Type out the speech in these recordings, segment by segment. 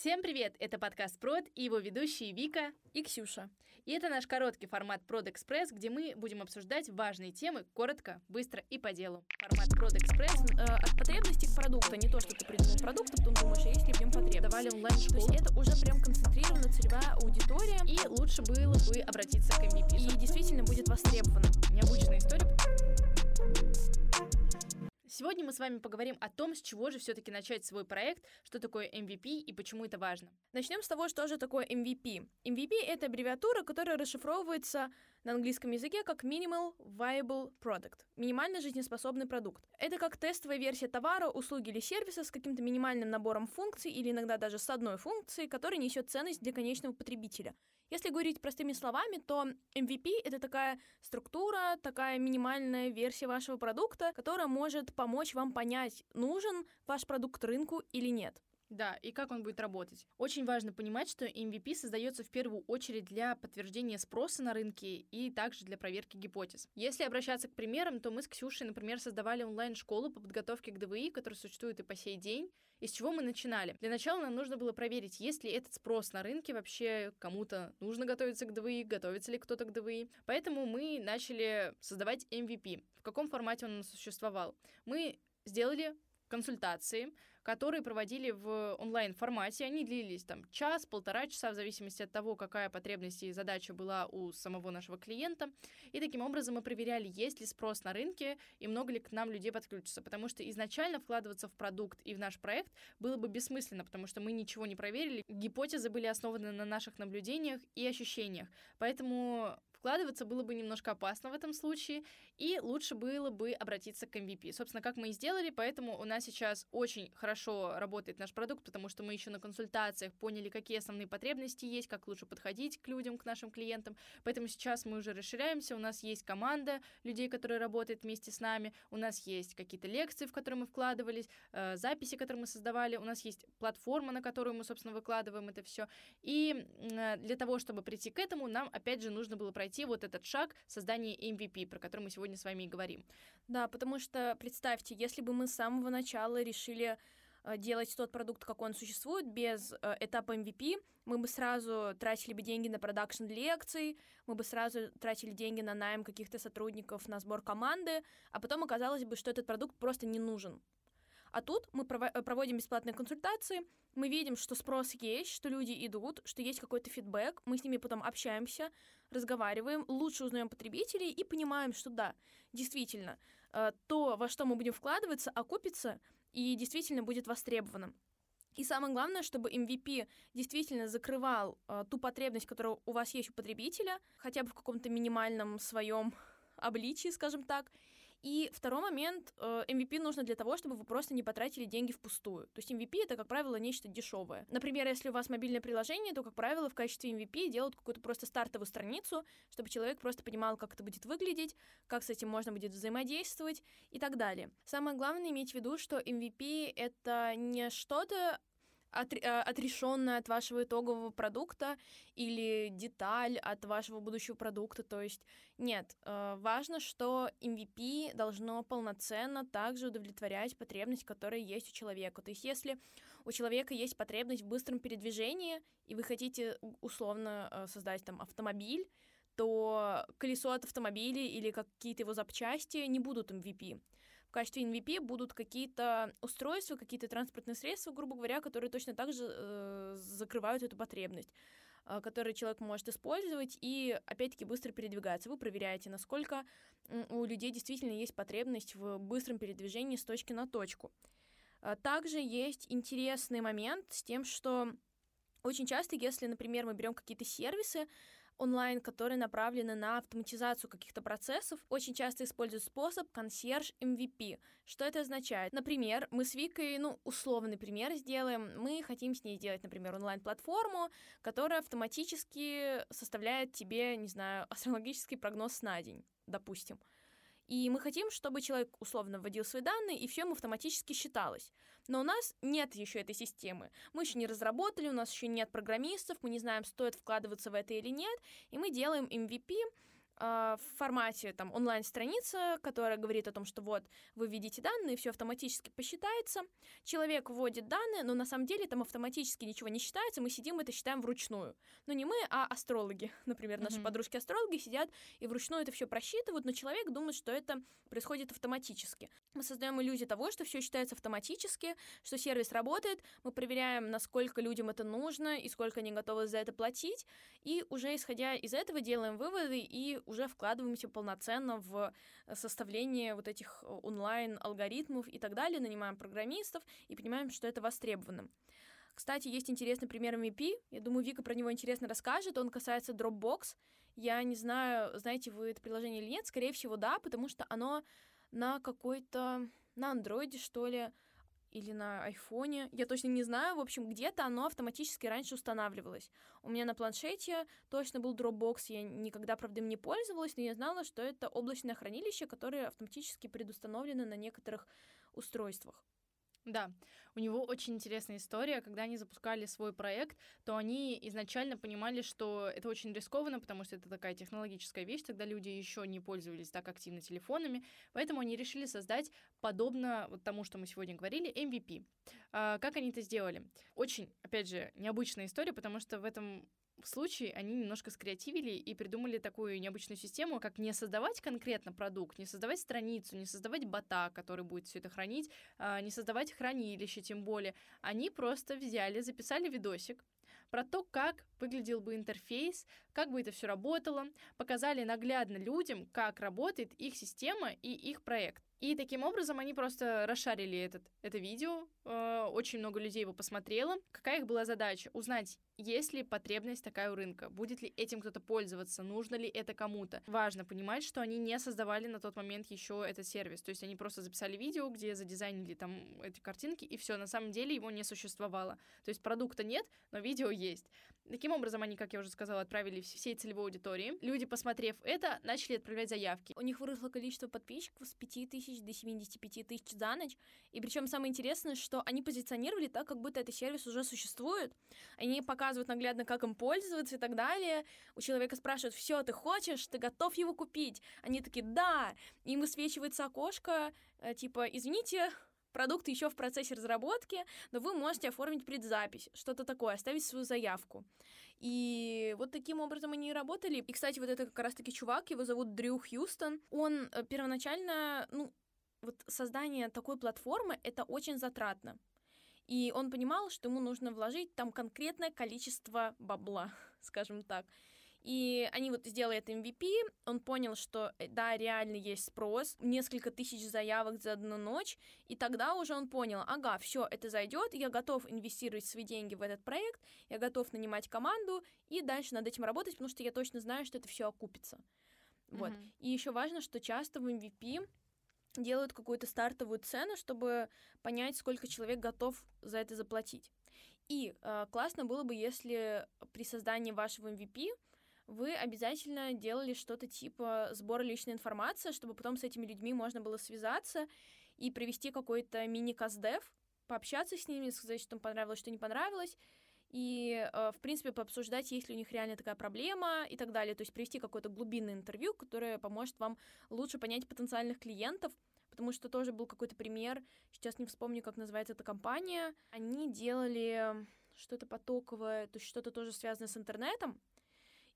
Всем привет! Это подкаст Прод и его ведущие Вика и Ксюша. И это наш короткий формат Прод Экспресс, где мы будем обсуждать важные темы коротко, быстро и по делу. Формат Прод Экспресс э, от потребностей к продукту, не то, что ты придумал продукт, а потом думаешь, а есть ли в нем потребность. Давали онлайн-школу. То есть это уже прям концентрированная целевая аудитория. И лучше было бы обратиться к MVP. И действительно будет востребовано. Мы с вами поговорим о том, с чего же все-таки начать свой проект, что такое MVP и почему это важно. Начнем с того, что же такое MVP. MVP — это аббревиатура, которая расшифровывается на английском языке как Minimal Viable Product — минимально жизнеспособный продукт. Это как тестовая версия товара, услуги или сервиса с каким-то минимальным набором функций или иногда даже с одной функцией, которая несет ценность для конечного потребителя. Если говорить простыми словами, то MVP — это такая структура, такая минимальная версия вашего продукта, которая может помочь вам понять, нужен ваш продукт рынку или нет. Да, и как он будет работать. Очень важно понимать, что MVP создается в первую очередь для подтверждения спроса на рынке и также для проверки гипотез. Если обращаться к примерам, то мы с Ксюшей, например, создавали онлайн-школу по подготовке к ДВИ, которая существует и по сей день. И с чего мы начинали? Для начала нам нужно было проверить, есть ли этот спрос на рынке вообще, кому-то нужно готовиться к ДВИ, готовится ли кто-то к ДВИ. Поэтому мы начали создавать MVP. В каком формате он существовал? Мы сделали консультации, которые проводили в онлайн-формате. Они длились там час, полтора часа, в зависимости от того, какая потребность и задача была у самого нашего клиента. И таким образом мы проверяли, есть ли спрос на рынке и много ли к нам людей подключится. Потому что изначально вкладываться в продукт и в наш проект было бы бессмысленно, потому что мы ничего не проверили. Гипотезы были основаны на наших наблюдениях и ощущениях. Поэтому вкладываться было бы немножко опасно в этом случае, и лучше было бы обратиться к MVP. Собственно, как мы и сделали, поэтому у нас сейчас очень хорошо работает наш продукт, потому что мы еще на консультациях поняли, какие основные потребности есть, как лучше подходить к людям, к нашим клиентам. Поэтому сейчас мы уже расширяемся, у нас есть команда людей, которые работают вместе с нами, у нас есть какие-то лекции, в которые мы вкладывались, э, записи, которые мы создавали, у нас есть платформа, на которую мы, собственно, выкладываем это все. И э, для того, чтобы прийти к этому, нам, опять же, нужно было пройти вот этот шаг создания MVP, про который мы сегодня с вами и говорим. Да, потому что представьте, если бы мы с самого начала решили Э, делать тот продукт, как он существует, без э, этапа MVP, мы бы сразу тратили бы деньги на продакшн лекций, мы бы сразу тратили деньги на найм каких-то сотрудников, на сбор команды, а потом оказалось бы, что этот продукт просто не нужен. А тут мы э, проводим бесплатные консультации, мы видим, что спрос есть, что люди идут, что есть какой-то фидбэк, мы с ними потом общаемся, разговариваем, лучше узнаем потребителей и понимаем, что да, действительно, то, во что мы будем вкладываться, окупится, и действительно будет востребовано. И самое главное, чтобы MVP действительно закрывал э, ту потребность, которая у вас есть у потребителя, хотя бы в каком-то минимальном своем обличии, скажем так. И второй момент, э, MVP нужно для того, чтобы вы просто не потратили деньги впустую. То есть MVP это, как правило, нечто дешевое. Например, если у вас мобильное приложение, то, как правило, в качестве MVP делают какую-то просто стартовую страницу, чтобы человек просто понимал, как это будет выглядеть, как с этим можно будет взаимодействовать и так далее. Самое главное иметь в виду, что MVP это не что-то отрешенная от вашего итогового продукта или деталь от вашего будущего продукта. То есть нет, э, важно, что MVP должно полноценно также удовлетворять потребность, которая есть у человека. То есть если у человека есть потребность в быстром передвижении, и вы хотите условно э, создать там автомобиль, то колесо от автомобиля или какие-то его запчасти не будут MVP. В качестве MVP будут какие-то устройства, какие-то транспортные средства, грубо говоря, которые точно так же э, закрывают эту потребность, э, которые человек может использовать и, опять-таки, быстро передвигаться. Вы проверяете, насколько у людей действительно есть потребность в быстром передвижении с точки на точку. Э, также есть интересный момент с тем, что очень часто, если, например, мы берем какие-то сервисы онлайн, которые направлены на автоматизацию каких-то процессов, очень часто используют способ консьерж MVP. Что это означает? Например, мы с Викой, ну, условный пример сделаем. Мы хотим с ней сделать, например, онлайн-платформу, которая автоматически составляет тебе, не знаю, астрологический прогноз на день, допустим. И мы хотим, чтобы человек условно вводил свои данные, и все ему автоматически считалось. Но у нас нет еще этой системы. Мы еще не разработали, у нас еще нет программистов, мы не знаем, стоит вкладываться в это или нет, и мы делаем MVP, а, в формате там онлайн-страница, которая говорит о том, что вот вы введите данные, все автоматически посчитается. Человек вводит данные, но на самом деле там автоматически ничего не считается, мы сидим это считаем вручную. Но не мы, а астрологи, например, наши mm-hmm. подружки-астрологи сидят и вручную это все просчитывают, но человек думает, что это происходит автоматически. Мы создаем иллюзию того, что все считается автоматически, что сервис работает, мы проверяем, насколько людям это нужно и сколько они готовы за это платить, и уже исходя из этого делаем выводы и уже вкладываемся полноценно в э, составление вот этих э, онлайн-алгоритмов и так далее, нанимаем программистов и понимаем, что это востребовано. Кстати, есть интересный пример MVP. Я думаю, Вика про него интересно расскажет. Он касается Dropbox. Я не знаю, знаете вы это приложение или нет. Скорее всего, да, потому что оно на какой-то... на андроиде, что ли, или на айфоне, я точно не знаю, в общем, где-то оно автоматически раньше устанавливалось. У меня на планшете точно был Dropbox, я никогда, правда, им не пользовалась, но я знала, что это облачное хранилище, которое автоматически предустановлено на некоторых устройствах. Да, у него очень интересная история. Когда они запускали свой проект, то они изначально понимали, что это очень рискованно, потому что это такая технологическая вещь, тогда люди еще не пользовались так активно телефонами, поэтому они решили создать, подобно вот тому, что мы сегодня говорили, MVP. А, как они это сделали? Очень, опять же, необычная история, потому что в этом случае они немножко скреативили и придумали такую необычную систему, как не создавать конкретно продукт, не создавать страницу, не создавать бота, который будет все это хранить, а, не создавать хранилище тем более. Они просто взяли, записали видосик, про то, как выглядел бы интерфейс, как бы это все работало, показали наглядно людям, как работает их система и их проект. И таким образом они просто расшарили этот, это видео, э, очень много людей его посмотрело. Какая их была задача? Узнать, есть ли потребность такая у рынка, будет ли этим кто-то пользоваться, нужно ли это кому-то. Важно понимать, что они не создавали на тот момент еще этот сервис, то есть они просто записали видео, где задизайнили там эти картинки, и все, на самом деле его не существовало. То есть продукта нет, но видео есть. Таким образом, они, как я уже сказала, отправили всей целевой аудитории. Люди, посмотрев это, начали отправлять заявки. У них выросло количество подписчиков с 5 тысяч до 75 тысяч за ночь. И причем самое интересное, что они позиционировали так, как будто этот сервис уже существует. Они показывают наглядно, как им пользоваться и так далее. У человека спрашивают, все, ты хочешь, ты готов его купить? Они такие, да. Им высвечивается окошко, э, типа, извините, продукт еще в процессе разработки, но вы можете оформить предзапись, что-то такое, оставить свою заявку. И вот таким образом они и работали. И, кстати, вот это как раз-таки чувак, его зовут Дрю Хьюстон, он э, первоначально, ну, вот создание такой платформы — это очень затратно. И он понимал, что ему нужно вложить там конкретное количество бабла, скажем так. И они вот сделали это MVP, он понял, что э, да, реально есть спрос, несколько тысяч заявок за одну ночь, и тогда уже он понял, ага, все, это зайдет, я готов инвестировать свои деньги в этот проект, я готов нанимать команду и дальше над этим работать, потому что я точно знаю, что это все окупится. Вот. Mm-hmm. И еще важно, что часто в MVP делают какую-то стартовую цену, чтобы понять, сколько человек готов за это заплатить. И э, классно было бы, если при создании вашего MVP вы обязательно делали что-то типа сбора личной информации, чтобы потом с этими людьми можно было связаться и провести какой-то мини-каздев, пообщаться с ними, сказать, что им понравилось, что не понравилось, и, э, в принципе, пообсуждать, есть ли у них реально такая проблема и так далее. То есть привести какое-то глубинное интервью, которое поможет вам лучше понять потенциальных клиентов, потому что тоже был какой-то пример, сейчас не вспомню, как называется эта компания. Они делали что-то потоковое, то есть что-то тоже связанное с интернетом,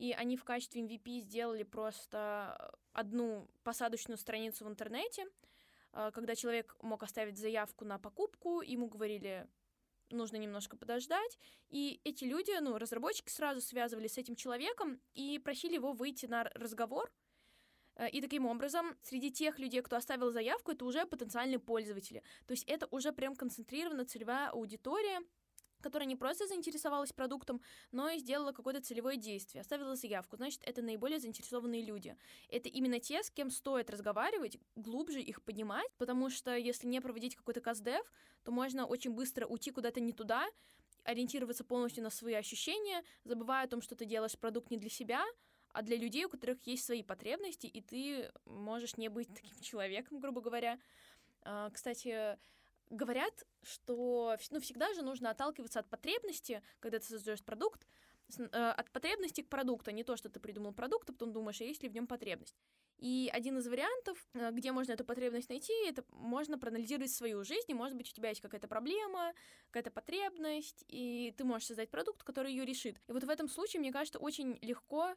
и они в качестве MVP сделали просто одну посадочную страницу в интернете, э, когда человек мог оставить заявку на покупку, ему говорили, нужно немножко подождать. И эти люди, ну, разработчики сразу связывались с этим человеком и просили его выйти на разговор. Э, и таким образом, среди тех людей, кто оставил заявку, это уже потенциальные пользователи. То есть это уже прям концентрированная целевая аудитория, которая не просто заинтересовалась продуктом, но и сделала какое-то целевое действие, оставила заявку. Значит, это наиболее заинтересованные люди. Это именно те, с кем стоит разговаривать, глубже их понимать, потому что если не проводить какой-то каздев, то можно очень быстро уйти куда-то не туда, ориентироваться полностью на свои ощущения, забывая о том, что ты делаешь продукт не для себя, а для людей, у которых есть свои потребности, и ты можешь не быть таким человеком, грубо говоря. А, кстати, говорят, что ну, всегда же нужно отталкиваться от потребности, когда ты создаешь продукт, э, от потребности к продукту, а не то, что ты придумал продукт, а потом думаешь, а есть ли в нем потребность. И один из вариантов, э, где можно эту потребность найти, это можно проанализировать свою жизнь, и, может быть, у тебя есть какая-то проблема, какая-то потребность, и ты можешь создать продукт, который ее решит. И вот в этом случае, мне кажется, очень легко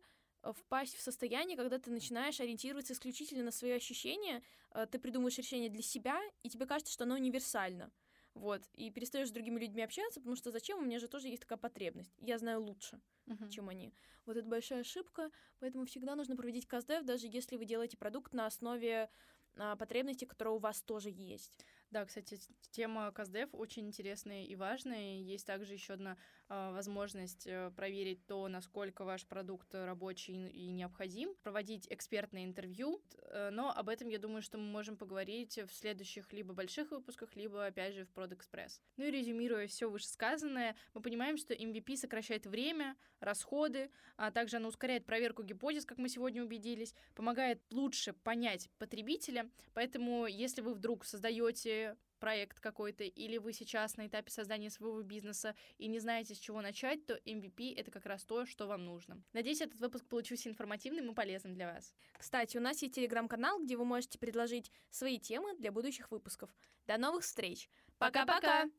впасть в состояние, когда ты начинаешь ориентироваться исключительно на свои ощущения, э, ты придумываешь решение для себя, и тебе кажется, что оно универсально. Вот, и перестаешь с другими людьми общаться, потому что зачем? У меня же тоже есть такая потребность. Я знаю лучше, uh-huh. чем они. Вот это большая ошибка, поэтому всегда нужно проводить каздев, даже если вы делаете продукт на основе а, потребностей, которые у вас тоже есть. Да, кстати, тема КАЗДЕФ очень интересная и важная. Есть также еще одна э, возможность э, проверить то, насколько ваш продукт рабочий и необходим, проводить экспертное интервью. Э, но об этом, я думаю, что мы можем поговорить в следующих либо больших выпусках, либо, опять же, в Express. Ну и резюмируя все вышесказанное, мы понимаем, что MVP сокращает время, расходы, а также оно ускоряет проверку гипотез, как мы сегодня убедились, помогает лучше понять потребителя. Поэтому, если вы вдруг создаете проект какой-то, или вы сейчас на этапе создания своего бизнеса и не знаете, с чего начать, то MVP — это как раз то, что вам нужно. Надеюсь, этот выпуск получился информативным и полезным для вас. Кстати, у нас есть телеграм-канал, где вы можете предложить свои темы для будущих выпусков. До новых встреч! Пока-пока!